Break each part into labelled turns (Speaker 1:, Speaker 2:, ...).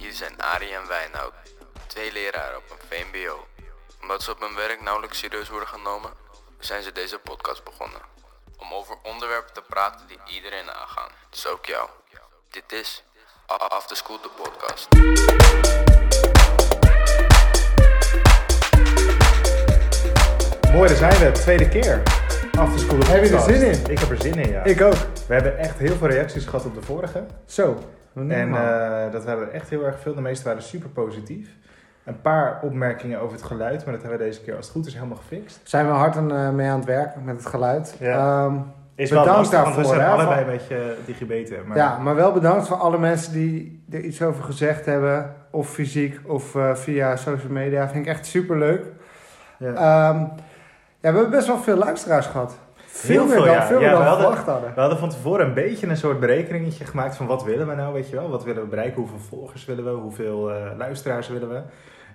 Speaker 1: Hier zijn Arie en Wijnhout, twee leraren op een VMBO. Omdat ze op hun werk nauwelijks serieus worden genomen, zijn ze deze podcast begonnen. Om over onderwerpen te praten die iedereen aangaan, dus ook jou. Dit is After School de podcast.
Speaker 2: Mooi, daar zijn we. Tweede keer. After School de
Speaker 3: Heb je er
Speaker 2: podcast.
Speaker 3: zin in?
Speaker 2: Ik heb er zin in, ja.
Speaker 3: Ik ook.
Speaker 2: We hebben echt heel veel reacties gehad op de vorige.
Speaker 3: Zo.
Speaker 2: En eh, dat waren er echt heel erg veel. De meeste waren super positief. Een paar opmerkingen over het geluid, maar dat hebben we deze keer als het goed is helemaal gefixt.
Speaker 3: zijn we hard aan, eh, mee aan het werk met het geluid.
Speaker 2: Ja.
Speaker 3: Ehm,
Speaker 2: Is
Speaker 3: Bedankt
Speaker 2: lastig, want we
Speaker 3: daarvoor,
Speaker 2: zijn
Speaker 3: hè,
Speaker 2: allebei
Speaker 3: van-
Speaker 2: een beetje digibeten. Maar
Speaker 3: Ja, maar wel bedankt voor alle mensen die er iets over gezegd hebben. Of fysiek of eh, via social media. Vind ik echt super leuk.
Speaker 2: ja.
Speaker 3: ja, we hebben best wel veel luisteraars gehad. Veel
Speaker 2: Heel
Speaker 3: meer
Speaker 2: veel,
Speaker 3: dan,
Speaker 2: ja.
Speaker 3: veel
Speaker 2: Ja,
Speaker 3: meer dan
Speaker 2: we hadden-
Speaker 3: verwacht hadden.
Speaker 2: We hadden van tevoren een beetje een soort berekeningetje gemaakt van wat willen we nou, weet je wel. Wat willen we bereiken, hoeveel volgers willen we, hoeveel eh, luisteraars willen we.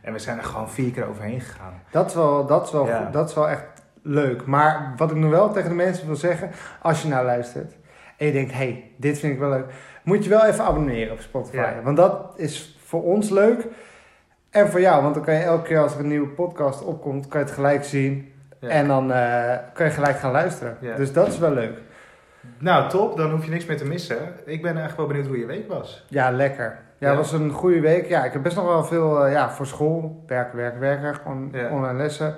Speaker 2: En we zijn er gewoon vier keer overheen gegaan.
Speaker 3: Dat is wel, dat is wel,
Speaker 2: Ja.
Speaker 3: dat is wel echt leuk. Maar wat ik nog wel tegen de mensen wil zeggen, als je nou luistert en je denkt, hey, dit vind ik wel leuk, moet je wel even abonneren op Spotify.
Speaker 2: Ja.
Speaker 3: Want dat is voor ons leuk en voor jou. Want dan kan je elke keer als er een nieuwe podcast opkomt, kan je het gelijk zien.
Speaker 2: Ja.
Speaker 3: En dan eh, kan je gelijk gaan luisteren.
Speaker 2: Ja.
Speaker 3: Dus dat is wel leuk.
Speaker 2: Nou, top. Dan hoef je niks meer te missen. Ik ben eigenlijk wel benieuwd hoe je week was.
Speaker 3: Ja, lekker. Ja, het was een goede week. Ja, ik heb best nog wel veel eh, ja, voor school. Werken, werken, werken. Gewoon online lessen.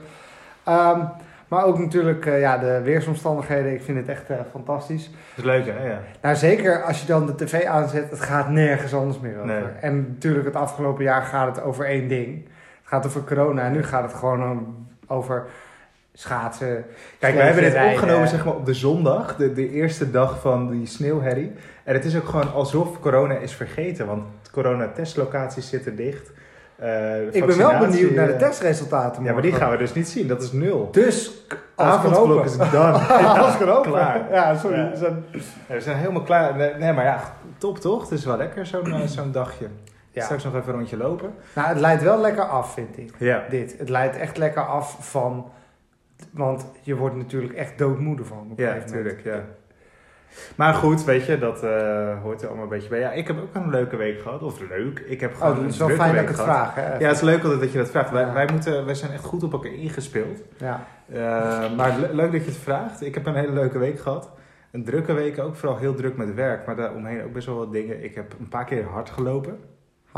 Speaker 3: Ehm, maar ook natuurlijk eh, ja, de weersomstandigheden. Ik vind het echt fantastisch.
Speaker 2: Dat is leuk, hè? Ja.
Speaker 3: Nou, zeker als je dan de tv aanzet. Het gaat nergens anders meer over.
Speaker 2: Nee.
Speaker 3: En natuurlijk het afgelopen jaar gaat het over één ding. Het gaat over corona. En nu gaat het gewoon over schaatsen.
Speaker 2: Kijk, wij hebben dit
Speaker 3: rijden.
Speaker 2: opgenomen zeg maar, op de zondag, de, de eerste dag van die sneeuwherrie. En het is ook gewoon alsof corona is vergeten, want corona-testlocaties zitten dicht. Eh,
Speaker 3: Ik ben wel benieuwd naar de
Speaker 2: eh,
Speaker 3: testresultaten
Speaker 2: Ja, maar die gaan we dus niet zien, dat is nul.
Speaker 3: Dus
Speaker 2: Avondklok is done. Klaar.
Speaker 3: Ja, sorry.
Speaker 2: Ja.
Speaker 3: Zo-
Speaker 2: Ja, we zijn helemaal klaar. Nee, maar ja, top toch? Het is wel lekker zo'n eh, zo'n dagje.
Speaker 3: Ja.
Speaker 2: Straks nog even een rondje lopen.
Speaker 3: Nou, het leidt wel lekker af, vind ik.
Speaker 2: Ja.
Speaker 3: Dit. Het leidt echt lekker af van... Want je wordt natuurlijk echt doodmoede van. Op
Speaker 2: Ja, natuurlijk. Ja. Maar goed, weet je, dat eh, hoort er allemaal een beetje bij. Ja, ik heb ook een leuke week gehad. Of leuk, ik heb gewoon
Speaker 3: Oh, het is wel fijn dat ik het vraag. Hè?
Speaker 2: Ja, het is leuk dat je dat vraagt. Wij,
Speaker 3: Ja.
Speaker 2: wij, moeten, wij zijn echt goed op elkaar ingespeeld.
Speaker 3: Ja.
Speaker 2: Eh, maar le- leuk dat je het vraagt. Ik heb een hele leuke week gehad. Een drukke week ook, vooral heel druk met werk. Maar daaromheen ook best wel wat dingen. Ik heb een paar keer hard gelopen.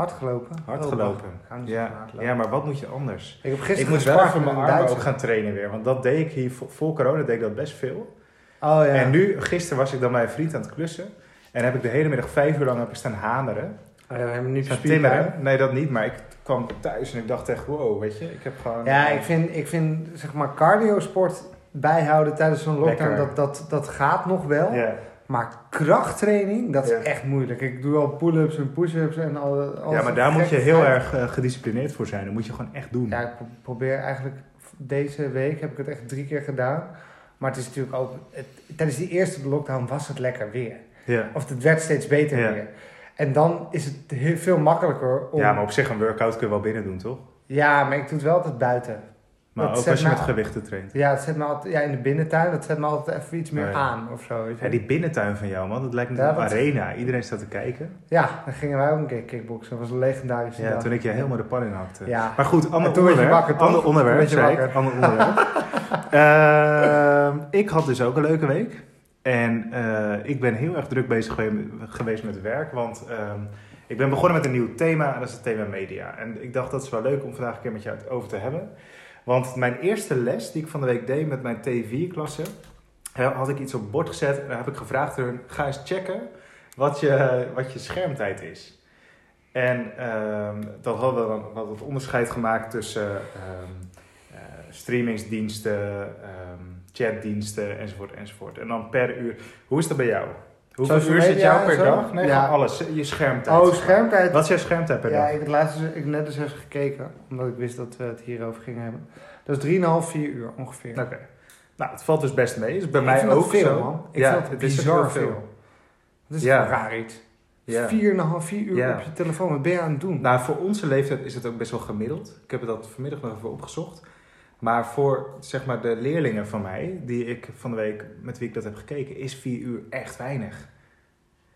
Speaker 3: Hard gelopen.
Speaker 2: Hard
Speaker 3: Oh,
Speaker 2: gelopen.
Speaker 3: Ik
Speaker 2: Ja, ja, maar wat moet je anders?
Speaker 3: Ik heb
Speaker 2: Ik
Speaker 3: gisteren
Speaker 2: moet wel even mijn armen ook gaan trainen weer. Want dat deed ik hier voor, corona, deed ik dat best veel.
Speaker 3: Oh ja.
Speaker 2: En nu, gisteren was ik dan bij een vriend aan het klussen. En heb ik de hele middag vijf uur lang heb ik staan hameren.
Speaker 3: Oh, ja, we hebben
Speaker 2: timmeren. Nee, dat niet. Maar ik kwam thuis en ik dacht echt, wow, weet je. Ik heb gewoon...
Speaker 3: Ja, ik vind, ik vind zeg maar cardiosport bijhouden tijdens zo'n lockdown,
Speaker 2: Lekker.
Speaker 3: dat, dat, dat gaat nog wel.
Speaker 2: Ja.
Speaker 3: Maar krachttraining, dat is
Speaker 2: Ja.
Speaker 3: echt moeilijk. Ik doe al pull-ups en push-ups en al. al
Speaker 2: ja, maar daar moet je heel erg eh, gedisciplineerd voor zijn. Dat moet je gewoon echt doen.
Speaker 3: Ja, ik pro- probeer eigenlijk deze week heb ik het echt drie keer gedaan. Maar het is natuurlijk ook. Het, tijdens die eerste lockdown was het lekker weer.
Speaker 2: Ja.
Speaker 3: Of het werd steeds beter
Speaker 2: Ja.
Speaker 3: weer. En dan is het heel veel makkelijker om.
Speaker 2: ja, maar op zich een workout kun je wel binnen doen, toch?
Speaker 3: Ja, maar ik doe het wel altijd buiten.
Speaker 2: Maar
Speaker 3: Dat
Speaker 2: ook als je
Speaker 3: me
Speaker 2: met gewichten traint.
Speaker 3: Ja, het zet me altijd, ja, in de binnentuin, dat zet me altijd even iets meer
Speaker 2: Oh
Speaker 3: aan of zo. weet je.
Speaker 2: Ja, die binnentuin van jou, man. Dat lijkt me
Speaker 3: Ja,
Speaker 2: een
Speaker 3: wat-
Speaker 2: arena. Iedereen staat te kijken.
Speaker 3: Ja, dan gingen wij ook een keer kickboksen. Dat was een legendarische
Speaker 2: Ja,
Speaker 3: dag.
Speaker 2: toen ik je helemaal de pan in hakte.
Speaker 3: Ja.
Speaker 2: Maar goed, ander onderwerp.
Speaker 3: wakker,
Speaker 2: ander onderwerp, zei ik. Ander onderwerp. Ik had dus ook een leuke week. En eh, ik ben heel erg druk bezig gewe- geweest met werk. Want ehm, ik ben begonnen met een nieuw thema. En dat is het thema media. En ik dacht dat is wel leuk om vandaag een keer met jou het over te hebben. Want mijn eerste les die ik van de week deed met mijn T4-klasse... had ik iets op bord gezet. En heb ik gevraagd hun... Ga eens checken wat je, wat je schermtijd is. En ehm, dat hadden we dan we hadden het onderscheid gemaakt tussen ehm, eh, streamingsdiensten, ehm, chatdiensten enzovoort enzovoort. En dan per uur. Hoe is dat bij jou? Hoeveel uur zit jou per dag? Nee,
Speaker 3: Ja.
Speaker 2: alles. Je schermtijd.
Speaker 3: Oh, schermtijd.
Speaker 2: Wat is jouw schermtijd per
Speaker 3: Ja,
Speaker 2: dag?
Speaker 3: ik heb laatst ik net eens even gekeken, omdat ik wist dat we het hierover gingen hebben. Dat is 3,5, 4 uur ongeveer.
Speaker 2: Oké. Nou, het valt dus best mee. Is bij
Speaker 3: Ik
Speaker 2: mij ook
Speaker 3: veel,
Speaker 2: zo.
Speaker 3: man. Ik
Speaker 2: ja,
Speaker 3: vind het bizar veel. Dat is
Speaker 2: Ja.
Speaker 3: raar iets.
Speaker 2: Ja.
Speaker 3: 4,5, 4 uur
Speaker 2: Ja.
Speaker 3: op je telefoon. Wat ben je aan het doen?
Speaker 2: Nou, voor onze leeftijd is het ook best wel gemiddeld. Ik heb dat vanmiddag nog even opgezocht. Maar voor zeg maar, de leerlingen van mij, die ik van de week, met wie ik dat heb gekeken, is 4 uur echt weinig.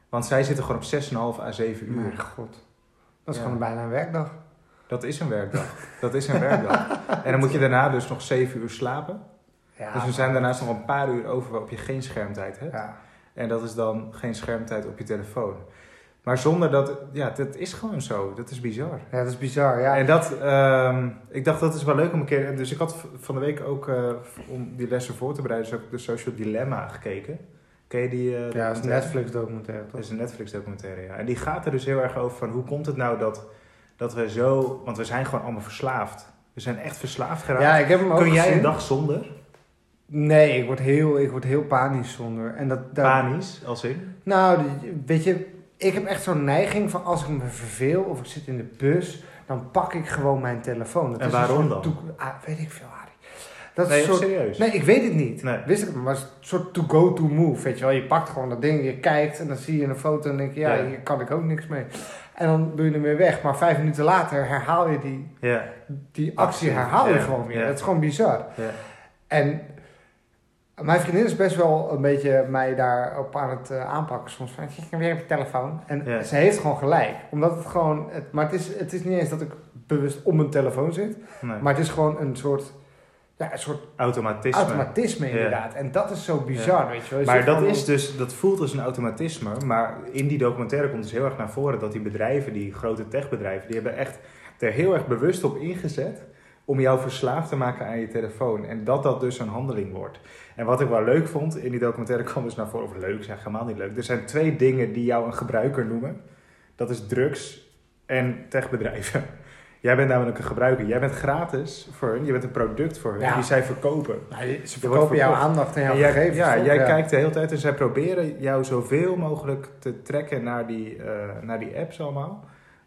Speaker 2: Want zij zitten gewoon op 6,5 à 7 uur.
Speaker 3: Mijn god. Dat is
Speaker 2: Ja.
Speaker 3: gewoon bijna een werkdag.
Speaker 2: Dat is een werkdag. Dat is een werkdag. En dan moet je daarna dus nog zeven uur slapen.
Speaker 3: Ja,
Speaker 2: dus er zijn daarnaast nog een paar uur over waarop je geen schermtijd hebt.
Speaker 3: Ja.
Speaker 2: En dat is dan geen schermtijd op je telefoon. Maar zonder dat, ja, dat is gewoon zo. Dat is bizar.
Speaker 3: ja, dat is bizar. Ja.
Speaker 2: En dat, ehm, ik dacht dat is wel leuk om een keer. Dus ik had van de week ook, eh, om die lessen voor te bereiden, dus ook de Social Dilemma gekeken. Ken je die? eh,
Speaker 3: ja, dat is een
Speaker 2: documentaire?
Speaker 3: Netflix documentaire,
Speaker 2: Dat is een Netflix documentaire, ja. En die gaat er dus heel erg over van hoe komt het nou dat, dat we zo, want we zijn gewoon allemaal verslaafd. We zijn echt verslaafd geraakt.
Speaker 3: Ja, ik heb hem ook
Speaker 2: Kun jij
Speaker 3: gezien.
Speaker 2: een dag zonder?
Speaker 3: Nee, ik word heel, ik word heel panisch zonder. En dat, daar-
Speaker 2: Panisch, als in?
Speaker 3: Nou, weet je, ik heb echt zo'n neiging van als ik me verveel of ik zit in de bus, dan pak ik gewoon mijn telefoon. Dat
Speaker 2: En
Speaker 3: is
Speaker 2: waarom dan?
Speaker 3: ah, weet ik veel, Harry. Dat
Speaker 2: Nee,
Speaker 3: is soort...
Speaker 2: serieus?
Speaker 3: Nee, ik weet het niet.
Speaker 2: Nee.
Speaker 3: Wist ik het, maar het is een soort to-go-to move, weet je wel. Je pakt gewoon dat ding, je kijkt en dan zie je een foto en denk je, ja,
Speaker 2: Ja.
Speaker 3: hier kan ik ook niks mee. En dan doe je hem weer weg, maar vijf minuten later herhaal je die,
Speaker 2: Ja,
Speaker 3: die actie, herhaal je
Speaker 2: ja,
Speaker 3: gewoon weer. Dat is gewoon bizar.
Speaker 2: ja.
Speaker 3: En mijn vriendin is best wel een beetje mij daarop aan het eh, aanpakken. Soms van, kan weer op je telefoon. En
Speaker 2: Ja.
Speaker 3: ze heeft gewoon gelijk. Omdat het gewoon... Het, maar het is, het is niet eens dat ik bewust op mijn telefoon zit.
Speaker 2: Nee.
Speaker 3: Maar het is gewoon een soort... Ja, een soort
Speaker 2: Automatisme.
Speaker 3: automatisme
Speaker 2: Ja.
Speaker 3: inderdaad. En dat is zo bizar, weet je wel.
Speaker 2: Maar dat is dus, dat voelt als een automatisme. Maar in die documentaire komt dus heel erg naar voren dat die bedrijven, die grote techbedrijven, die hebben echt er heel erg bewust op ingezet om jou verslaafd te maken aan je telefoon. En dat dat dus een handeling wordt. En wat ik wel leuk vond, in die documentaire kwam dus naar voren, of leuk, zeg helemaal niet leuk. Er zijn twee dingen die jou een gebruiker noemen. Dat is drugs en techbedrijven. Jij bent namelijk een gebruiker. Jij bent gratis voor hun. Je bent een product voor hun
Speaker 3: Ja.
Speaker 2: die zij verkopen.
Speaker 3: Nou, je- ze verkopen jouw aandacht en jouw
Speaker 2: En jij,
Speaker 3: gegevens.
Speaker 2: ja,
Speaker 3: toch?
Speaker 2: jij kijkt de hele tijd en zij proberen jou zoveel mogelijk te trekken naar die, eh, naar die apps allemaal.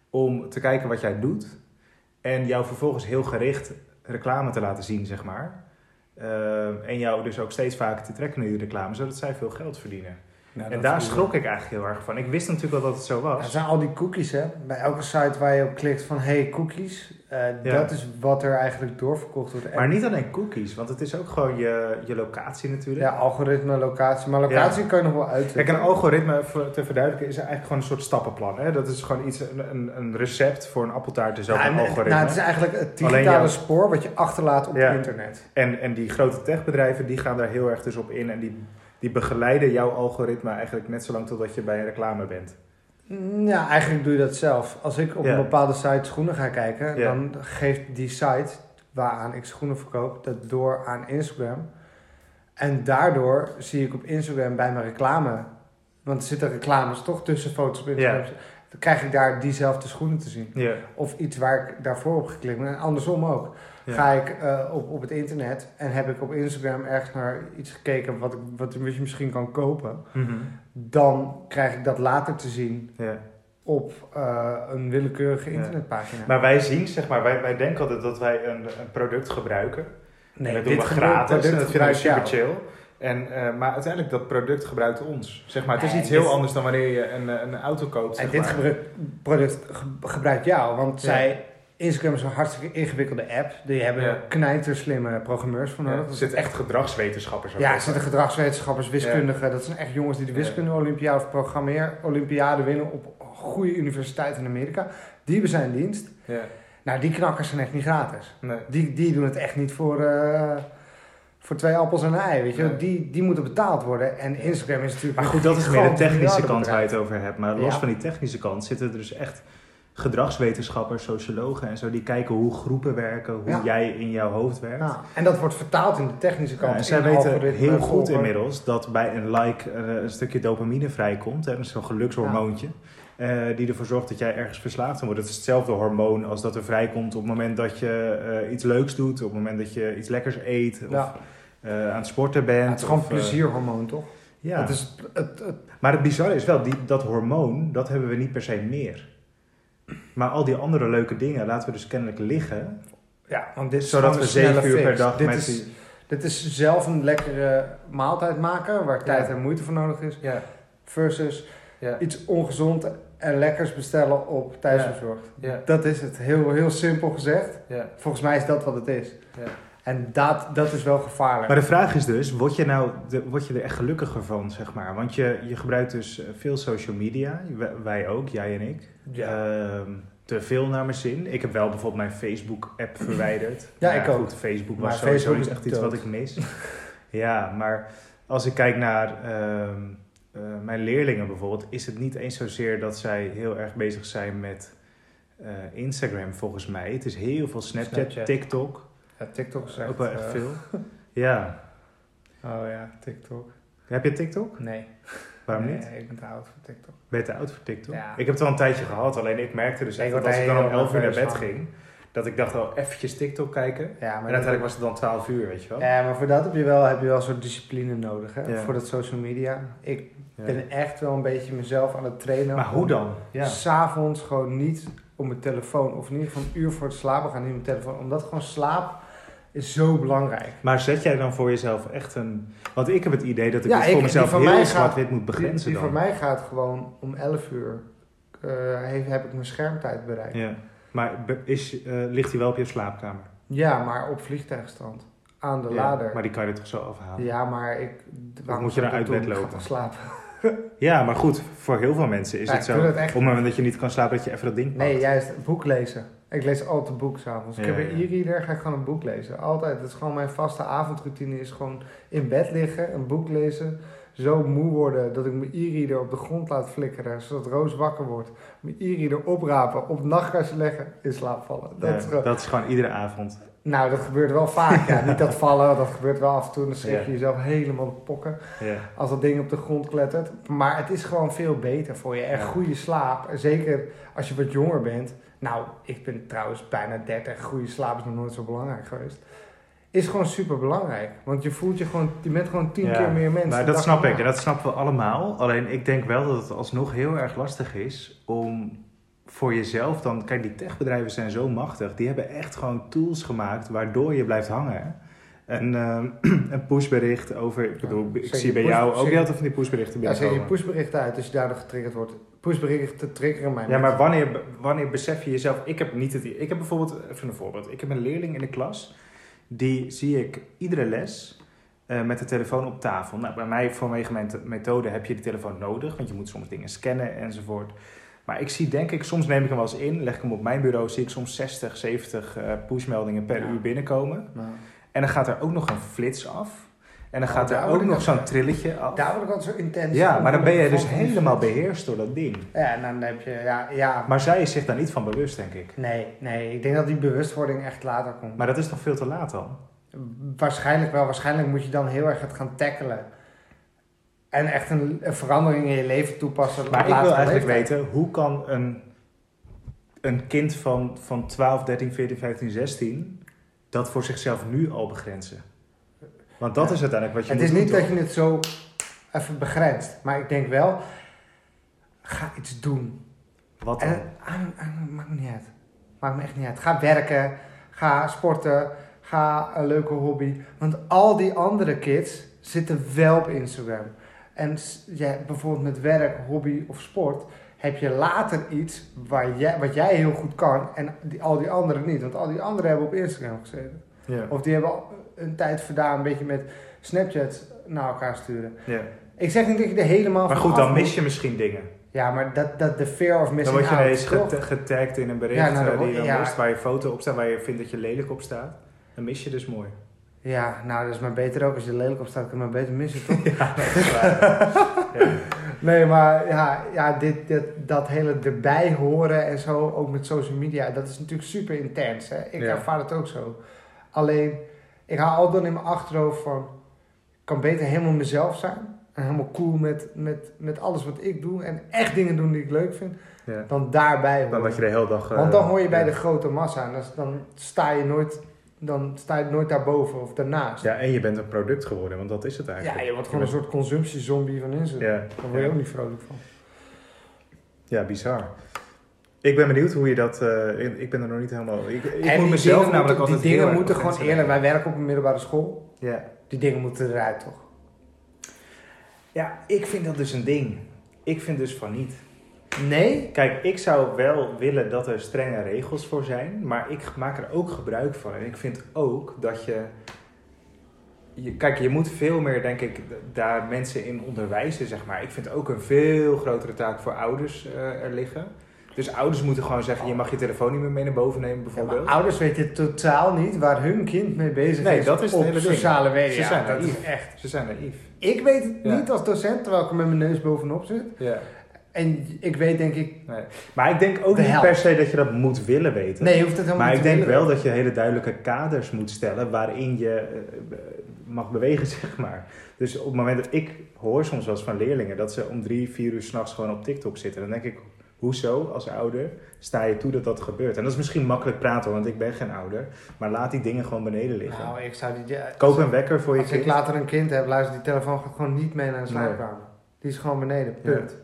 Speaker 2: Om te kijken wat jij doet. En jou vervolgens heel gericht reclame te laten zien, zeg maar. Eh, en jou dus ook steeds vaker te trekken naar die reclame, zodat zij veel geld verdienen.
Speaker 3: Nou,
Speaker 2: en daar schrok ik eigenlijk heel erg van. Ik wist natuurlijk wel dat het zo
Speaker 3: Ja,
Speaker 2: was.
Speaker 3: zijn al die cookies, hè. Bij elke site waar je op klikt van, hey, cookies. eh,
Speaker 2: Ja.
Speaker 3: Dat is wat er eigenlijk doorverkocht wordt. En-
Speaker 2: Maar niet alleen cookies, want het is ook gewoon je, je locatie natuurlijk.
Speaker 3: Ja, algoritme, locatie. Maar locatie kan je nog wel uit.
Speaker 2: Kijk, een algoritme, te verduidelijken, is eigenlijk gewoon een soort stappenplan. Hè? Dat is gewoon iets, een, een, recept voor een appeltaart is ook
Speaker 3: Ja,
Speaker 2: een
Speaker 3: en-
Speaker 2: algoritme.
Speaker 3: Nou, het is eigenlijk het digitale spoor wat je achterlaat op
Speaker 2: Ja.
Speaker 3: internet.
Speaker 2: En, en die grote techbedrijven, die gaan daar heel erg dus op in. En die, die begeleiden jouw algoritme eigenlijk net zolang totdat je bij een reclame bent.
Speaker 3: Mm, Ja, eigenlijk doe je dat zelf. Als ik op
Speaker 2: Ja.
Speaker 3: een bepaalde site schoenen ga kijken,
Speaker 2: Ja.
Speaker 3: dan geeft die site waaraan ik schoenen verkoop dat door aan Instagram. En daardoor zie ik op Instagram bij mijn reclame, want er zitten reclames toch tussen foto's op Instagram, dan krijg ik daar diezelfde schoenen te zien. Of iets waar ik daarvoor op geklikt ben. En andersom ook.
Speaker 2: Ja.
Speaker 3: Ga ik eh, op, op het internet en heb ik op Instagram ergens naar iets gekeken wat, ik, wat je misschien kan kopen.
Speaker 2: Mhm.
Speaker 3: Dan krijg ik dat later te zien
Speaker 2: ja.
Speaker 3: op eh, een willekeurige
Speaker 2: Ja.
Speaker 3: internetpagina.
Speaker 2: Maar wij zien, zeg maar, wij, wij denken altijd dat wij een, een product gebruiken.
Speaker 3: nee,
Speaker 2: en dat doen we gratis. En dat vinden we
Speaker 3: gebruikt
Speaker 2: super
Speaker 3: jou.
Speaker 2: chill. En, eh, maar uiteindelijk, dat product gebruikt ons. Zeg maar, het is iets heel
Speaker 3: dit-
Speaker 2: anders dan wanneer je een, een auto koopt.
Speaker 3: En
Speaker 2: Zeg
Speaker 3: dit
Speaker 2: maar.
Speaker 3: gebruik- product ge- gebruikt jou, want
Speaker 2: Ja.
Speaker 3: zij... Instagram is een hartstikke ingewikkelde app. Die hebben
Speaker 2: Ja.
Speaker 3: knijterslimme programmeurs voor nodig.
Speaker 2: Ja, er zitten echt gedragswetenschappers
Speaker 3: Ja, er zitten gedragswetenschappers, wiskundigen. Dat zijn echt jongens die de
Speaker 2: Ja.
Speaker 3: wiskunde olympiade of programmeer olympiade winnen op goede universiteiten in Amerika. Die hebben zijn dienst.
Speaker 2: Ja,
Speaker 3: Nou, die knakkers zijn echt niet gratis.
Speaker 2: nee.
Speaker 3: Die, die doen het echt niet voor, eh, voor twee appels en een ei, weet je.
Speaker 2: Nee.
Speaker 3: Die, die moeten betaald worden. En Instagram is natuurlijk...
Speaker 2: Maar goed, dat is meer de technische kant waar je het over hebt. Maar los van die technische kant zitten er dus echt gedragswetenschappers, sociologen en zo. Die kijken hoe groepen werken, hoe
Speaker 3: Ja.
Speaker 2: jij in jouw hoofd werkt.
Speaker 3: Nou, en dat wordt vertaald in de technische
Speaker 2: Ja,
Speaker 3: kant.
Speaker 2: en zij weten heel goed
Speaker 3: volgen.
Speaker 2: inmiddels dat bij een like eh, een stukje dopamine vrijkomt. Hè, dat is zo'n gelukshormoontje. eh, die ervoor zorgt dat jij ergens verslaafd wordt. Het is hetzelfde hormoon als dat er vrijkomt op het moment dat je eh, iets leuks doet. Op het moment dat je iets lekkers eet. Of
Speaker 3: Ja.
Speaker 2: aan het sporten bent.
Speaker 3: Ja, het is gewoon
Speaker 2: eh,
Speaker 3: plezierhormoon, toch?
Speaker 2: ja.
Speaker 3: Het is, het, het,
Speaker 2: Maar het bizarre is wel, die, dat hormoon, dat hebben we niet per se meer. Maar al die andere leuke dingen laten we dus kennelijk liggen.
Speaker 3: ja, want dit is
Speaker 2: Zodat we zeven uur per dag
Speaker 3: dit
Speaker 2: met
Speaker 3: is,
Speaker 2: die...
Speaker 3: Dit is zelf een lekkere maaltijd maken, waar tijd en moeite voor nodig is.
Speaker 2: Ja,
Speaker 3: Versus
Speaker 2: ja,
Speaker 3: iets ongezond en lekkers bestellen op thuisbezorgd.
Speaker 2: ja,
Speaker 3: Dat is het, heel, heel simpel gezegd.
Speaker 2: ja.
Speaker 3: Volgens mij is dat wat het is.
Speaker 2: Ja.
Speaker 3: En dat, dat is wel gevaarlijk.
Speaker 2: Maar de vraag is dus, word je, nou, de, word je er echt gelukkiger van, zeg maar? Want je, je gebruikt dus eh, veel social media, wij, ook, jij en ik.
Speaker 3: ja.
Speaker 2: Ehm, te veel naar mijn zin. Ik heb wel bijvoorbeeld mijn Facebook-app verwijderd.
Speaker 3: Ja,
Speaker 2: Maar
Speaker 3: ik ook.
Speaker 2: Goed, Facebook
Speaker 3: Maar
Speaker 2: was sowieso
Speaker 3: Facebook
Speaker 2: niet
Speaker 3: is
Speaker 2: echt iets wat ik mis. ja, maar als ik kijk naar ehm, eh, mijn leerlingen bijvoorbeeld, is het niet eens zozeer dat zij heel erg bezig zijn met eh, Instagram volgens mij. Het is heel veel Snapchat,
Speaker 3: Snapchat.
Speaker 2: TikTok,
Speaker 3: Ja, TikTok is echt...
Speaker 2: ook wel echt
Speaker 3: eh,
Speaker 2: veel. ja.
Speaker 3: Oh ja, TikTok.
Speaker 2: Heb je TikTok?
Speaker 3: Nee.
Speaker 2: Waarom
Speaker 3: nee,
Speaker 2: niet?
Speaker 3: ik ben te oud voor TikTok.
Speaker 2: Ben je te oud voor TikTok?
Speaker 3: Ja.
Speaker 2: Ik heb het wel een tijdje gehad, alleen ik merkte dus echt dat als ik dan om
Speaker 3: helemaal
Speaker 2: 11 uur naar bed
Speaker 3: van.
Speaker 2: ging, dat ik dacht wel eventjes TikTok kijken.
Speaker 3: Ja, maar,
Speaker 2: En uiteindelijk was het dan 12 uur, weet je wel?
Speaker 3: Ja, maar voor dat heb je wel, heb je wel een soort discipline nodig, hè?
Speaker 2: Ja.
Speaker 3: Voor dat social media. Ik
Speaker 2: Ja.
Speaker 3: ben echt wel een beetje mezelf aan het trainen.
Speaker 2: Maar hoe dan? Ja.
Speaker 3: S'avonds gewoon niet op mijn telefoon, of in ieder geval een uur voor het slapen gaan, niet op mijn telefoon. Omdat gewoon slaap is zo belangrijk.
Speaker 2: Maar zet jij dan voor jezelf echt een... Want ik heb het idee dat ik
Speaker 3: Ja,
Speaker 2: het
Speaker 3: ik-
Speaker 2: voor
Speaker 3: die
Speaker 2: mezelf heel zwart-wit moet
Speaker 3: Die,
Speaker 2: begrenzen
Speaker 3: die
Speaker 2: dan.
Speaker 3: voor mij gaat gewoon om 11 uur, eh, heb, heb ik mijn schermtijd bereikt. Ja,
Speaker 2: Ja. Maar is, eh, ligt hij wel op je slaapkamer?
Speaker 3: maar op vliegtuigstand. Aan de
Speaker 2: Ja,
Speaker 3: lader.
Speaker 2: Maar die kan je toch zo afhalen?
Speaker 3: Ja, maar ik... waarom
Speaker 2: moet je dan uit
Speaker 3: dat
Speaker 2: bed lopen?
Speaker 3: slapen.
Speaker 2: Ja, maar goed, voor heel veel mensen is
Speaker 3: Ja,
Speaker 2: het zo.
Speaker 3: echt
Speaker 2: Op het moment dat je niet kan slapen, dat je even dat ding pakt.
Speaker 3: Nee, juist boek lezen. Ik lees altijd boek s'avonds. Ik
Speaker 2: Ja,
Speaker 3: heb een e-reader, ga ik gewoon een boek lezen. Altijd. Dat is gewoon mijn vaste avondroutine. Is gewoon in bed liggen, een boek lezen. Zo moe worden dat ik mijn e-reader op de grond laat flikkeren. Zodat Roos wakker wordt. Mijn e-reader oprapen, op het nachtkastje leggen, in slaap vallen. Dat
Speaker 2: Ja,
Speaker 3: is gewoon-
Speaker 2: dat is gewoon iedere avond.
Speaker 3: Nou, dat gebeurt wel vaak. Ja. Niet dat vallen, dat gebeurt wel af en toe. Dan schrik je jezelf helemaal pokken.
Speaker 2: Ja.
Speaker 3: Als dat ding op de grond klettert. Maar het is gewoon veel beter voor je.
Speaker 2: Ja.
Speaker 3: goede slaap. En Zeker als je wat jonger bent. Nou, ik ben trouwens bijna 30. Goede slaap is nog nooit zo belangrijk geweest. Is gewoon super belangrijk. Want je voelt je gewoon, je bent gewoon tien
Speaker 2: Ja,
Speaker 3: keer meer mens.
Speaker 2: Maar dat snap ik en dat snappen we allemaal. Alleen ik denk wel dat het alsnog heel erg lastig is om voor jezelf dan... Kijk, die techbedrijven zijn zo machtig. Die hebben echt gewoon tools gemaakt waardoor je blijft hangen. En ehm, een pushbericht over... Ik bedoel, ik zie bij jou ook heel veel van die pushberichten
Speaker 3: Ja, zet je
Speaker 2: binnenkomen.
Speaker 3: pushberichten uit als je daardoor getriggerd wordt. Pushberichten triggeren mij.
Speaker 2: Ja, maar wanneer, wanneer besef je jezelf... Ik heb niet het... Ik heb bijvoorbeeld... Even een voorbeeld. Ik heb een leerling in de klas. Die zie ik iedere les eh, met de telefoon op tafel. Nou, bij mij vanwege mijn methode heb je de telefoon nodig. Want je moet soms dingen scannen enzovoort. Maar ik zie denk ik... Soms neem ik hem wel eens in. Leg ik hem op mijn bureau. Zie ik soms 60, 70 eh, pushmeldingen per
Speaker 3: Ja.
Speaker 2: uur binnenkomen.
Speaker 3: Nou,
Speaker 2: En dan gaat er ook nog een flits af. En dan
Speaker 3: Oh,
Speaker 2: gaat er ook nog zo'n trilletje af.
Speaker 3: daar word ik altijd zo intens.
Speaker 2: Ja, maar dan ben je dus helemaal beheerst door dat ding.
Speaker 3: Ja, en dan heb je... Ja, ja.
Speaker 2: Maar zij is zich daar niet van bewust, denk ik.
Speaker 3: Nee, nee. Ik denk dat die bewustwording echt later komt.
Speaker 2: Maar dat is toch veel te laat dan?
Speaker 3: Waarschijnlijk wel. Waarschijnlijk moet je dan heel erg het gaan tackelen. En echt een, een verandering in je leven toepassen.
Speaker 2: Maar ik wil eigenlijk
Speaker 3: leeftijd.
Speaker 2: weten, hoe kan een, een kind van, van 12, 13, 14, 15, 16 dat voor zichzelf nu al begrenzen? Want dat
Speaker 3: Ja.
Speaker 2: is uiteindelijk wat je
Speaker 3: Het
Speaker 2: moet
Speaker 3: is niet
Speaker 2: doen,
Speaker 3: dat je het zo even begrenst. Maar ik denk wel, ga iets doen.
Speaker 2: Wat dan?
Speaker 3: En, ah, ah, maakt me niet uit. Maakt me echt niet uit. Ga werken. Ga sporten. Ga een leuke hobby. Want al die andere kids zitten wel op Instagram. En jij, bijvoorbeeld met werk, hobby of sport... heb je later iets waar jij, wat jij heel goed kan... en die, al die anderen niet. Want al die anderen hebben op Instagram gezeten. Of die hebben een tijd vandaan... een beetje met Snapchat naar elkaar sturen.
Speaker 2: ja.
Speaker 3: Ik zeg niet dat je er helemaal
Speaker 2: Maar goed, dan mis je misschien dingen.
Speaker 3: Ja, maar dat, dat de fear of
Speaker 2: Dan
Speaker 3: missing
Speaker 2: word je ineens geta- getagd in een bericht
Speaker 3: Ja, nou, dan
Speaker 2: eh, die je dan
Speaker 3: ja.
Speaker 2: mist, waar je foto op staat, waar je vindt dat je lelijk op staat. Dan mis je dus mooi.
Speaker 3: Ja, nou, dat is maar beter ook. Als je lelijk op staat, kan je maar beter missen, toch?
Speaker 2: Ja, dat is waar. ja.
Speaker 3: nee, maar ja, ja dit, dit, dat hele erbij horen en zo, ook met social media, dat is natuurlijk super intens. Hè? Ik
Speaker 2: Ja.
Speaker 3: ervaar het ook zo. Alleen, ik haal altijd in mijn achterhoofd van, ik kan beter helemaal mezelf zijn. En helemaal cool met, met, met alles wat ik doe. En echt dingen doen die ik leuk vind.
Speaker 2: Ja.
Speaker 3: Dan daarbij horen.
Speaker 2: Dan dat je de hele dag... eh,
Speaker 3: Want dan hoor je bij de grote massa. En dan, dan sta je nooit, dan sta je nooit daarboven of daarnaast.
Speaker 2: Ja, en je bent een product geworden, want dat is het
Speaker 3: Ja,
Speaker 2: eigenlijk.
Speaker 3: je wordt gewoon een soort consumptiezombie van Instagram.
Speaker 2: Ja,
Speaker 3: Daar word je
Speaker 2: ja.
Speaker 3: ook niet vrolijk van.
Speaker 2: Ja, bizar. Ik ben benieuwd hoe je dat... eh, ik- ben er nog niet helemaal... Ik, ik
Speaker 3: en
Speaker 2: moet
Speaker 3: die
Speaker 2: mezelf
Speaker 3: dingen
Speaker 2: namelijk
Speaker 3: moeten,
Speaker 2: altijd
Speaker 3: die dingen moeten gewoon eerlijk. Wij werken op een middelbare school.
Speaker 2: Ja.
Speaker 3: Die dingen moeten eruit, toch?
Speaker 2: ja, ik vind dat dus een ding. Ik vind dus van niet.
Speaker 3: Nee?
Speaker 2: Kijk, ik zou wel willen dat er strenge regels voor zijn, maar ik maak er ook gebruik van. En ik vind ook dat je. je kijk, je moet veel meer, denk ik, daar mensen in onderwijzen, zeg maar. Ik vind ook een veel grotere taak voor ouders eh, er liggen. Dus ouders moeten gewoon zeggen, je mag je telefoon niet meer mee naar boven nemen
Speaker 3: Ja,
Speaker 2: bijvoorbeeld.
Speaker 3: maar ouders weten totaal niet waar hun kind mee bezig
Speaker 2: Nee,
Speaker 3: is
Speaker 2: dat is
Speaker 3: op
Speaker 2: hele ding.
Speaker 3: sociale media.
Speaker 2: Ze zijn
Speaker 3: dat
Speaker 2: naïef.
Speaker 3: is echt.
Speaker 2: Ze zijn naïef.
Speaker 3: Ik weet het
Speaker 2: Ja.
Speaker 3: niet als docent, terwijl ik er met mijn neus bovenop zit.
Speaker 2: Ja.
Speaker 3: En ik weet denk ik...
Speaker 2: Nee. Maar ik denk ook
Speaker 3: De
Speaker 2: niet
Speaker 3: helft.
Speaker 2: per se dat je dat moet willen weten.
Speaker 3: Nee, je hoeft het helemaal
Speaker 2: maar
Speaker 3: niet
Speaker 2: ik
Speaker 3: te
Speaker 2: denk wel dat je hele duidelijke kaders moet stellen waarin je eh, mag bewegen, zeg maar. Dus op het moment dat ik hoor soms wel eens van leerlingen dat ze om drie, vier uur s'nachts gewoon op TikTok zitten, dan denk ik, hoezo als ouder sta je toe dat dat gebeurt? En dat is misschien makkelijk praten, want ik ben geen ouder, maar laat die dingen gewoon beneden liggen.
Speaker 3: Nou, ik zou die... ja,
Speaker 2: Koop een wekker voor je
Speaker 3: Als ik
Speaker 2: kind.
Speaker 3: later een kind heb, luister, die telefoon gaat gewoon niet mee naar de slaapkamer. Die is gewoon beneden, punt.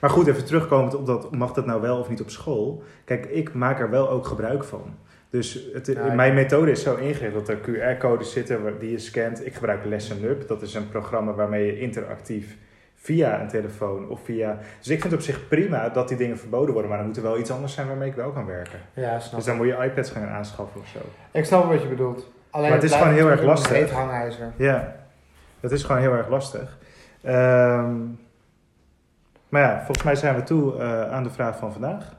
Speaker 2: Maar goed, even terugkomend op dat, mag dat nou wel of niet op school? Kijk, ik maak er wel ook gebruik van. Dus het,
Speaker 3: Ja,
Speaker 2: mijn methode is zo ingericht dat er QR-codes zitten die je scant. Ik gebruik Lesson Up. Dat is een programma waarmee je interactief via een telefoon of via... Dus ik vind het op zich prima dat die dingen verboden worden. Maar dan moet er wel iets anders zijn waarmee ik wel kan werken.
Speaker 3: Ja, snap
Speaker 2: Dus dan moet je iPads gaan aanschaffen of zo.
Speaker 3: Ik snap wat je bedoelt. Alleen
Speaker 2: Maar het is gewoon heel erg lastig.
Speaker 3: hangijzer.
Speaker 2: Ja, dat is gewoon heel erg lastig. Ehm, maar ja, volgens mij zijn we toe eh, aan de vraag van vandaag.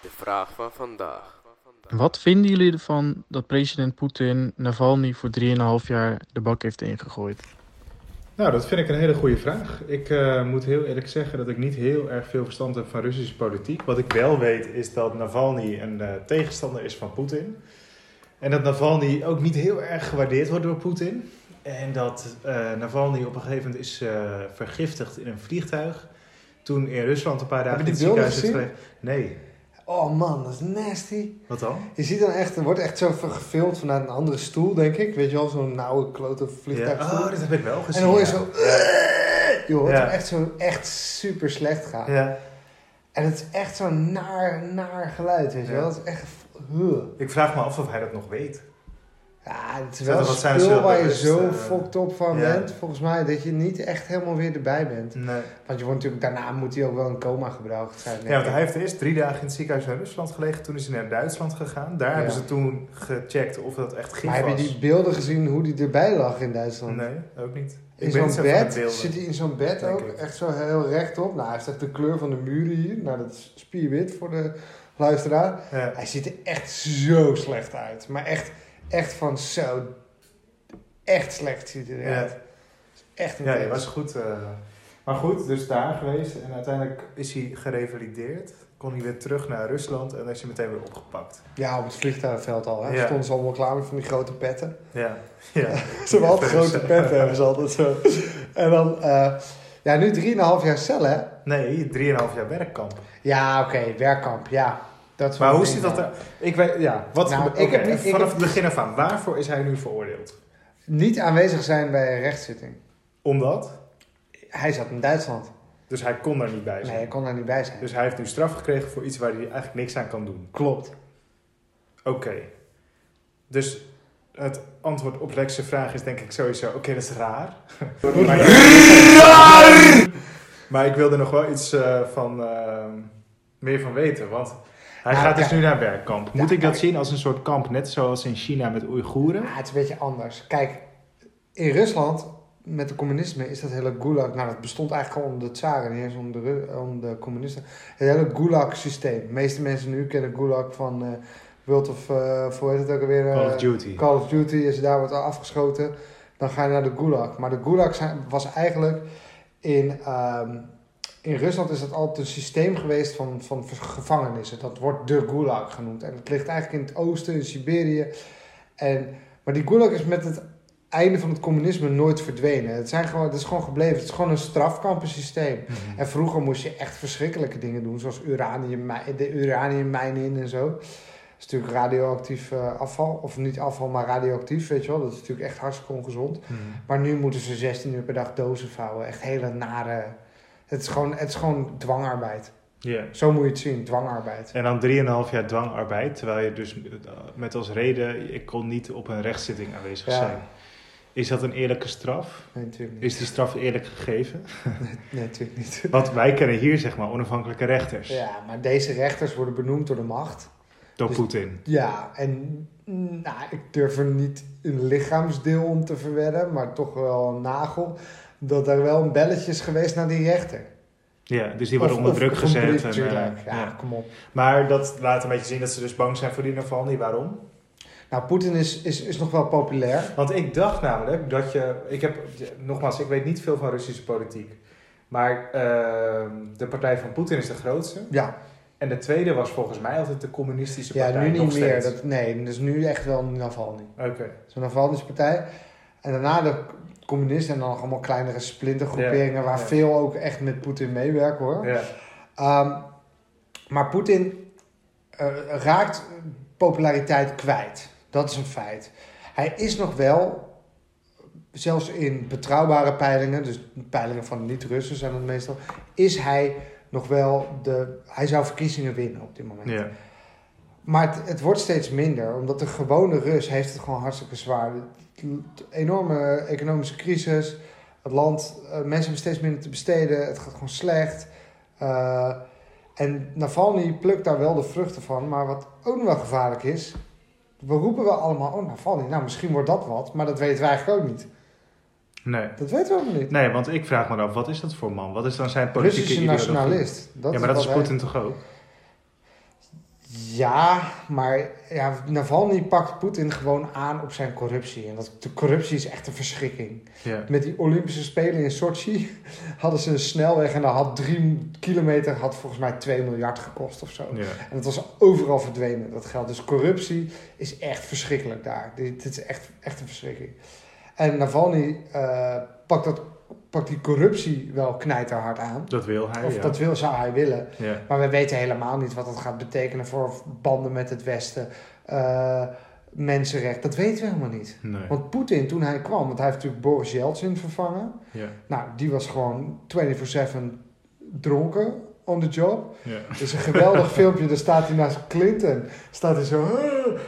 Speaker 1: De vraag van vandaag.
Speaker 4: Wat vinden jullie ervan dat president Poetin Navalny voor 3,5 jaar de bak heeft ingegooid?
Speaker 2: Nou, dat vind ik een hele goede vraag. Ik eh, moet heel eerlijk zeggen dat ik niet heel erg veel verstand heb van Russische politiek. Wat ik wel weet is dat Navalny een eh, tegenstander is van Poetin. En dat Navalny ook niet heel erg gewaardeerd wordt door Poetin. En dat eh, Navalny op een gegeven moment is eh, vergiftigd in een vliegtuig. Toen in Rusland een paar dagen in het ziekenhuis is. Nee,
Speaker 3: Oh man, dat is nasty.
Speaker 2: wat dan?
Speaker 3: Je ziet dan echt, er wordt echt zo gefilmd vanuit een andere stoel, denk ik. Weet je wel, zo'n nauwe klote
Speaker 2: Ja.
Speaker 3: vliegtuigstoel.
Speaker 2: Oh, dat heb ik wel gezien.
Speaker 3: en dan hoor je
Speaker 2: ja.
Speaker 3: zo... Je hoort
Speaker 2: Ja.
Speaker 3: echt zo echt super slecht gaan.
Speaker 2: Ja.
Speaker 3: En het is echt zo'n naar, naar geluid, weet je wel. Het is echt...
Speaker 2: Ik vraag me af of hij dat nog weet.
Speaker 3: Ja, het is wel
Speaker 2: dat
Speaker 3: een spul waar je
Speaker 2: bewust,
Speaker 3: zo
Speaker 2: eh,
Speaker 3: fucked op van bent, volgens mij, dat je niet echt helemaal weer erbij bent.
Speaker 2: Nee.
Speaker 3: Want je wordt natuurlijk, daarna moet hij ook wel in coma gebracht zijn.
Speaker 2: Ja, want hij heeft eerst drie dagen in het ziekenhuis in Rusland gelegen. Toen is hij naar Duitsland gegaan. Daar
Speaker 3: Ja.
Speaker 2: hebben ze toen gecheckt of dat echt gif
Speaker 3: Maar heb je
Speaker 2: was.
Speaker 3: die beelden gezien hoe hij erbij lag in Duitsland?
Speaker 2: Nee, ook niet.
Speaker 3: In
Speaker 2: Ik
Speaker 3: zo'n
Speaker 2: zo
Speaker 3: bed, zit hij in zo'n bed
Speaker 2: Denk
Speaker 3: ook,
Speaker 2: ik.
Speaker 3: echt zo heel rechtop. Nou, hij heeft echt de kleur van de muren hier. Nou, dat is spierwit voor de luisteraar.
Speaker 2: Ja.
Speaker 3: Hij ziet er echt zo slecht uit. Maar echt, echt van zo... Echt slecht ziet hij eruit.
Speaker 2: Ja.
Speaker 3: Echt een
Speaker 2: Ja, die
Speaker 3: beest.
Speaker 2: was goed. eh. Maar goed, dus daar geweest. En uiteindelijk is hij gerevalideerd. Kon hij weer terug naar Rusland en is hij meteen weer opgepakt.
Speaker 3: Ja, op het vliegtuigveld al. Hè.
Speaker 2: Ja.
Speaker 3: Stonden ze allemaal klaar met van die grote petten.
Speaker 2: Ja. ja.
Speaker 3: Ze hebben altijd grote petten, hebben ze altijd zo. En dan... eh, ja, nu 3,5 jaar cel, hè?
Speaker 2: Nee, 3,5 jaar werkkamp.
Speaker 3: Ja, oké, werkkamp, ja. Dat
Speaker 2: Maar hoe
Speaker 3: ding,
Speaker 2: dat er... Ik weet, ja, wat...
Speaker 3: Nou,
Speaker 2: oké,
Speaker 3: ik heb niet- ik
Speaker 2: vanaf het begin af aan. Waarvoor is hij nu veroordeeld?
Speaker 3: Niet aanwezig zijn bij een rechtszitting.
Speaker 2: Omdat?
Speaker 3: Hij zat in Duitsland.
Speaker 2: Dus hij kon daar niet bij zijn.
Speaker 3: Nee, hij kon daar niet bij zijn.
Speaker 2: Dus hij heeft nu straf gekregen voor iets waar hij eigenlijk niks aan kan doen.
Speaker 3: Klopt.
Speaker 2: Oké. Dus het antwoord op Lex' vraag is denk ik sowieso... Oké, dat is raar. maar, maar ik wil er nog wel iets eh, van, eh, meer van weten. Want hij
Speaker 3: Nou,
Speaker 2: gaat dus nu naar werkkamp. Moet ik dat
Speaker 3: kijk.
Speaker 2: zien als een soort kamp? Net zoals in China met Oeigoeren?
Speaker 3: Ja, het is een beetje anders. Kijk, in Rusland, met de communisme, is dat hele gulag... Nou, dat bestond eigenlijk al onder de tsaren, niet eens onder de, onder de communisten. Het hele gulag-systeem. De meeste mensen nu kennen gulag van eh World of... eh hoe heet het ook alweer? eh,
Speaker 2: Call of Duty.
Speaker 3: Call of Duty, als je daar wordt afgeschoten, dan ga je naar de gulag. Maar de gulag zijn, was eigenlijk in, ehm, in Rusland is dat altijd een systeem geweest van, van gevangenissen. Dat wordt de gulag genoemd. En het ligt eigenlijk in het oosten, in Siberië. En, maar die gulag is met het einde van het communisme nooit verdwenen. Het, zijn gewoon, het is gewoon gebleven. Het is gewoon een strafkampensysteem.
Speaker 2: Mhm.
Speaker 3: En vroeger moest je echt verschrikkelijke dingen doen, zoals uranium, de uraniummijnen in en zo. Dat is natuurlijk radioactief eh, afval, of niet afval, maar radioactief, weet je wel. Dat is natuurlijk echt hartstikke ongezond.
Speaker 2: Mhm.
Speaker 3: Maar nu moeten ze 16 uur per dag dozen vouwen. Echt hele nare... Het is gewoon, het is gewoon dwangarbeid.
Speaker 2: Ja.
Speaker 3: Zo moet je het zien, dwangarbeid.
Speaker 2: En dan 3,5 jaar dwangarbeid, terwijl je dus met als reden, ik kon niet op een rechtszitting aanwezig
Speaker 3: Ja.
Speaker 2: zijn. Is dat een eerlijke straf?
Speaker 3: Nee, natuurlijk niet.
Speaker 2: Is die straf eerlijk gegeven?
Speaker 3: Nee, natuurlijk niet.
Speaker 2: Want wij kennen hier zeg maar onafhankelijke rechters.
Speaker 3: Ja, maar deze rechters worden benoemd door de macht.
Speaker 2: Door
Speaker 3: Dus-
Speaker 2: Poetin.
Speaker 3: Ja, en nou, ik durf er niet een lichaamsdeel om te verwedden, maar toch wel een nagel. Dat er wel een belletje is geweest naar die rechter.
Speaker 2: Ja, dus die worden
Speaker 3: Of-
Speaker 2: onder druk gezet. en, eh,
Speaker 3: ja,
Speaker 2: ja.
Speaker 3: kom op.
Speaker 2: Maar dat laat een beetje zien dat ze dus bang zijn voor die Navalny. Waarom?
Speaker 3: Nou, Poetin is, is, is nog wel populair.
Speaker 2: Want ik dacht namelijk dat je... Ik heb, nogmaals, ik weet niet veel van Russische politiek. Maar ehm, de partij van Poetin is de grootste.
Speaker 3: Ja,
Speaker 2: En de tweede was volgens mij altijd de communistische
Speaker 3: ja
Speaker 2: partij.
Speaker 3: nu
Speaker 2: nog
Speaker 3: niet meer. Dat, nee, dus nu echt wel Navalny.
Speaker 2: Oké.
Speaker 3: Is een Navalny's partij. En daarna de communisten en dan nog allemaal kleinere splintergroeperingen... waar veel ook echt met Poetin meewerken, hoor.
Speaker 2: Ja.
Speaker 3: Ehm, maar Poetin eh, raakt populariteit kwijt. Dat is een feit. Hij is nog wel, zelfs in betrouwbare peilingen, dus peilingen van niet-Russen zijn dat meestal, is hij nog wel de. Hij zou verkiezingen winnen op dit moment.
Speaker 2: ja.
Speaker 3: Maar het, het wordt steeds minder, omdat de gewone Rus heeft het gewoon hartstikke zwaar. Enorme economische crisis, het land, eh, mensen hebben steeds minder te besteden, het gaat gewoon slecht. Eh, en Navalny plukt daar wel de vruchten van, maar wat ook nog wel gevaarlijk is, we roepen wel allemaal, oh Navalny, nou misschien wordt dat wat, maar dat weten wij eigenlijk ook niet.
Speaker 2: Nee.
Speaker 3: Dat weten we helemaal niet.
Speaker 2: Nee, want ik vraag me af, wat is dat voor man? Wat is dan zijn politieke
Speaker 3: Russische
Speaker 2: ideologie?
Speaker 3: nationalist. Dat
Speaker 2: ja, maar dat is
Speaker 3: hij-
Speaker 2: Poetin toch ook?
Speaker 3: Ja, maar ja, Navalny pakt Poetin gewoon aan op zijn corruptie. En dat, de corruptie is echt een verschrikking.
Speaker 2: Ja.
Speaker 3: Met die Olympische Spelen in Sochi hadden ze een snelweg en dat had drie kilometer, had volgens mij 2 miljard gekost of zo.
Speaker 2: ja.
Speaker 3: En het was overal verdwenen, dat geld. Dus corruptie is echt verschrikkelijk daar. Dit, dit is echt, echt een verschrikking. En Navalny eh, pakt, dat, pakt die corruptie wel knijterhard aan.
Speaker 2: Dat wil hij,
Speaker 3: Of
Speaker 2: ja.
Speaker 3: dat wil, zou hij willen.
Speaker 2: ja.
Speaker 3: Maar we weten helemaal niet wat dat gaat betekenen voor banden met het Westen. eh mensenrecht, dat weten we helemaal niet.
Speaker 2: Nee.
Speaker 3: Want Poetin, toen hij kwam, want hij heeft natuurlijk Boris Yeltsin vervangen.
Speaker 2: Ja.
Speaker 3: Nou, die was gewoon 24-7 dronken on the job.
Speaker 2: Ja.
Speaker 3: Dus een geweldig filmpje, daar staat hij naast Clinton. Staat hij zo,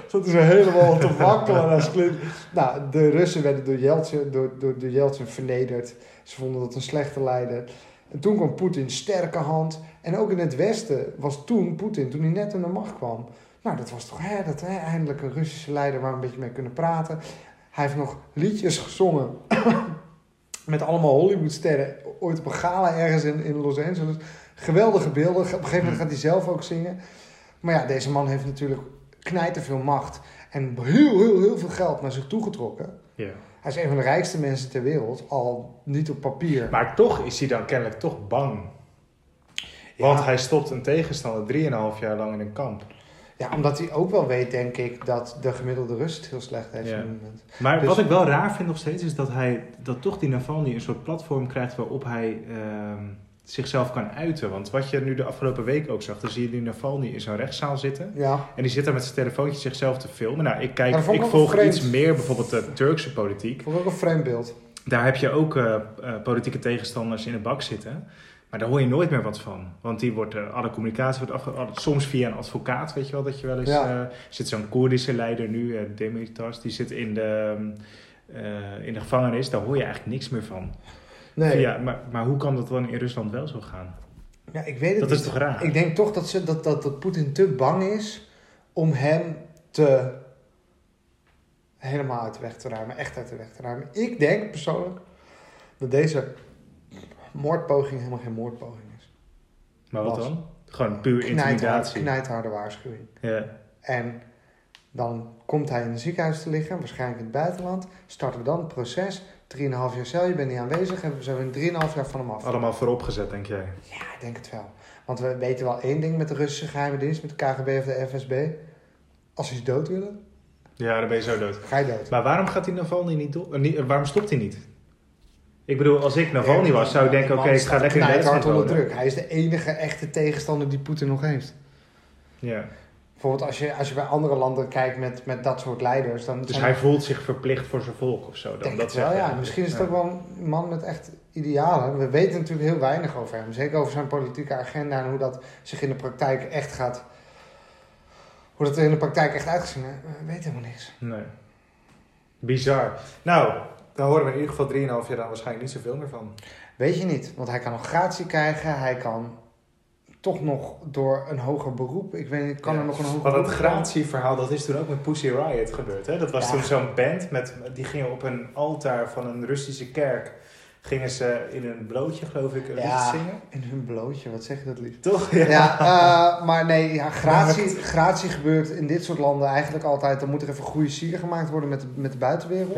Speaker 3: staat hij zo helemaal te wakkelen naast Clinton. Nou, de Russen werden door Yeltsin, door, door, door Yeltsin vernederd. Ze vonden dat een slechte leider. En toen kwam Poetin sterke hand. En ook in het Westen was toen Poetin, toen hij net aan de macht kwam. Nou, dat was toch hè, dat, hè, eindelijk een Russische leider waar we een beetje mee kunnen praten. Hij heeft nog liedjes gezongen met allemaal Hollywoodsterren. Ooit op een gala ergens in, in Los Angeles. Geweldige beelden. Op een gegeven moment gaat hij zelf ook zingen. Maar ja, deze man heeft natuurlijk knijterveel macht. En heel, heel, heel veel geld naar zich toegetrokken.
Speaker 2: ja.
Speaker 3: Hij is een van de rijkste mensen ter wereld. Al niet op papier.
Speaker 2: Maar toch is hij dan kennelijk toch bang.
Speaker 3: Ja.
Speaker 2: Want hij stopt een tegenstander 3,5 jaar lang in een kamp.
Speaker 3: Ja, omdat hij ook wel weet, denk ik, dat de gemiddelde Rust heel slecht heeft
Speaker 2: Ja.
Speaker 3: op dit moment.
Speaker 2: Maar
Speaker 3: Dus-
Speaker 2: wat ik wel raar vind nog steeds is dat hij dat toch die Navalny een soort platform krijgt waarop hij ehm, zichzelf kan uiten. Want wat je nu de afgelopen week ook zag, dan zie je die Navalny in zo'n rechtszaal zitten.
Speaker 3: Ja,
Speaker 2: En die zit daar met zijn telefoontje zichzelf te filmen. Nou, ik kijk,
Speaker 3: ik
Speaker 2: volg
Speaker 3: vreemd.
Speaker 2: iets meer bijvoorbeeld de Turkse politiek.
Speaker 3: vond ik ook een vreemd beeld.
Speaker 2: Daar heb je ook eh, eh, politieke tegenstanders in de bak zitten. Maar daar hoor je nooit meer wat van. Want die wordt, eh, alle communicatie wordt afge... Soms via een advocaat, weet je wel, dat je wel eens...
Speaker 3: Ja.
Speaker 2: zit zo'n Koerdische leider nu, Demirtas, die zit in de, in de gevangenis. Daar hoor je eigenlijk niks meer van.
Speaker 3: Nee,
Speaker 2: Ja, maar, maar hoe kan dat dan in Rusland wel zo gaan?
Speaker 3: ja, ik weet het
Speaker 2: Dat
Speaker 3: niet.
Speaker 2: is toch raar?
Speaker 3: Ik denk toch dat, ze, dat, dat, dat Poetin te bang is om hem te helemaal uit de weg te ruimen. Echt uit de weg te ruimen. Ik denk persoonlijk dat deze moordpoging helemaal geen moordpoging is.
Speaker 2: maar wat
Speaker 3: was.
Speaker 2: dan? Gewoon puur intimidatie.
Speaker 3: knijtharde waarschuwing.
Speaker 2: Ja.
Speaker 3: En dan komt hij in een ziekenhuis te liggen, waarschijnlijk in het buitenland. Starten we dan het proces. 3,5 jaar cel, je bent niet aanwezig. En we zijn we 3,5 jaar van hem af.
Speaker 2: Allemaal vooropgezet, denk jij?
Speaker 3: Ja, ik denk het wel. Want we weten wel één ding met de Russische geheime dienst, met de KGB of de FSB. Als ze iets dood willen,
Speaker 2: Ja, dan ben je zo dood.
Speaker 3: ga je dood.
Speaker 2: Maar waarom gaat die Navalny niet door? eh, niet- eh, waarom stopt hij niet? Ik bedoel, als ik Navalny was, zou ik denken, oké, ik ga lekker in Duitsland
Speaker 3: onder druk. Hij is de enige echte tegenstander die Poetin nog heeft.
Speaker 2: Ja.
Speaker 3: Bijvoorbeeld als je, als je bij andere landen kijkt met, met dat soort leiders, dan
Speaker 2: Dus hij voelt zich verplicht voor zijn volk of zo. Dan,
Speaker 3: denk
Speaker 2: dat
Speaker 3: het wel, ja. Misschien is het ook wel een man met echt idealen. We weten natuurlijk heel weinig over hem. Zeker over zijn politieke agenda en hoe dat zich in de praktijk echt gaat... Hoe dat er in de praktijk echt uitgezien heeft. We weten helemaal niks.
Speaker 2: Nee. Bizar. Nou, daar horen we in ieder geval 3,5 jaar dan waarschijnlijk niet zoveel meer van.
Speaker 3: Weet je niet, want hij kan nog gratie krijgen. Hij kan toch nog door een hoger beroep... Ik weet niet, kan
Speaker 2: Ja.
Speaker 3: er nog een hoger
Speaker 2: Maar dat gratieverhaal, dat is toen ook met Pussy Riot gebeurd. Hè? Dat was
Speaker 3: Ja.
Speaker 2: toen zo'n band, met, die gingen op een altaar van een Russische kerk... gingen ze in een broodje, geloof ik, een lied
Speaker 3: Ja,
Speaker 2: zingen.
Speaker 3: in hun blootje, wat zeg je dat lief?
Speaker 2: Toch?
Speaker 3: Ja, eh, maar nee, ja, gratie, gratie gebeurt in dit soort landen eigenlijk altijd. Dan moet er even goede sier gemaakt worden met de, met de buitenwereld.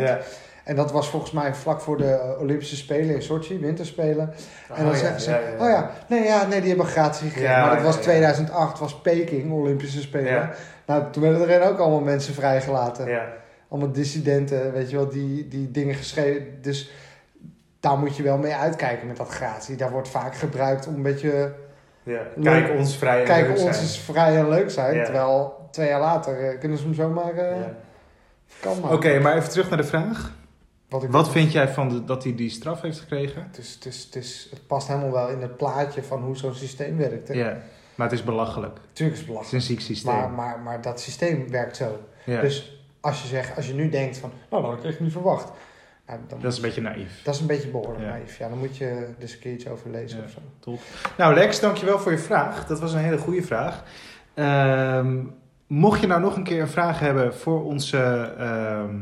Speaker 3: En dat was volgens mij vlak voor de eh, Olympische Spelen in Sochi, winterspelen. En dan
Speaker 2: Oh, ja,
Speaker 3: zeggen ze,
Speaker 2: ja, ja, ja.
Speaker 3: oh ja, nee, ja, nee, die hebben gratie gekregen.
Speaker 2: Ja,
Speaker 3: maar dat
Speaker 2: ja,
Speaker 3: was
Speaker 2: ja.
Speaker 3: 2008, was Peking, Olympische Spelen.
Speaker 2: Ja.
Speaker 3: Nou, toen werden er ook allemaal mensen vrijgelaten.
Speaker 2: Ja.
Speaker 3: Allemaal dissidenten, weet je wel, die, die dingen geschreven. Dus daar moet je wel mee uitkijken met dat gratie. Daar wordt vaak gebruikt om een beetje...
Speaker 2: Ja.
Speaker 3: Leuk.
Speaker 2: Kijk ons vrij en
Speaker 3: Kijk,
Speaker 2: leuk
Speaker 3: ons
Speaker 2: zijn.
Speaker 3: is vrij en leuk zijn.
Speaker 2: Ja.
Speaker 3: Terwijl twee jaar later eh, kunnen ze hem zomaar... eh
Speaker 2: Ja.
Speaker 3: Kan maar.
Speaker 2: Oké, maar even terug naar de vraag.
Speaker 3: Wat,
Speaker 2: vind jij van de, dat hij die straf heeft gekregen?
Speaker 3: Het, is, het, is, het, is, het past helemaal wel in het plaatje van hoe zo'n systeem werkt.
Speaker 2: Ja, maar het is belachelijk.
Speaker 3: Tuurlijk is het
Speaker 2: Het is
Speaker 3: belachelijk.
Speaker 2: een ziek systeem.
Speaker 3: Maar, maar, maar dat systeem werkt zo. Dus als je, zegt, als je nu denkt van, nou, dat had ik echt niet verwacht. Nou, dan,
Speaker 2: dat is een beetje naïef.
Speaker 3: dat is een beetje behoorlijk
Speaker 2: Ja.
Speaker 3: naïef. Ja, dan moet je er eens een keer iets over lezen
Speaker 2: Ja.
Speaker 3: of zo.
Speaker 2: Nou Lex, dankjewel voor je vraag. Dat was een hele goede vraag. Ehm, mocht je nou nog een keer een vraag hebben voor onze ehm,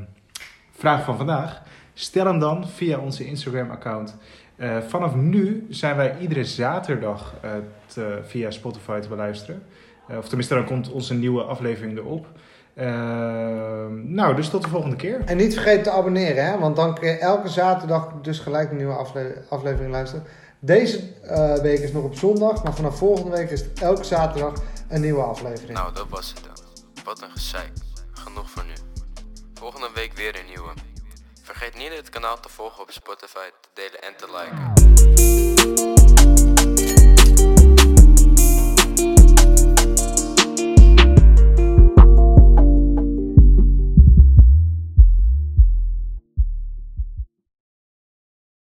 Speaker 2: vraag van vandaag, stel hem dan via onze Instagram-account. Eh, vanaf nu zijn wij iedere zaterdag eh, te- via Spotify te beluisteren. Eh, of tenminste, dan komt onze nieuwe aflevering erop. Ehm, nou, dus tot de volgende keer.
Speaker 3: En niet vergeten te abonneren, hè? want dan kun je elke zaterdag dus gelijk een nieuwe afle- aflevering luisteren. Deze eh, week is nog op zondag, maar vanaf volgende week is het elke zaterdag een nieuwe aflevering.
Speaker 1: Nou, dat was het dan. Wat een gezeik. Genoeg voor nu. Volgende week weer een nieuwe. Vergeet niet het kanaal te volgen op Spotify, te delen en te liken.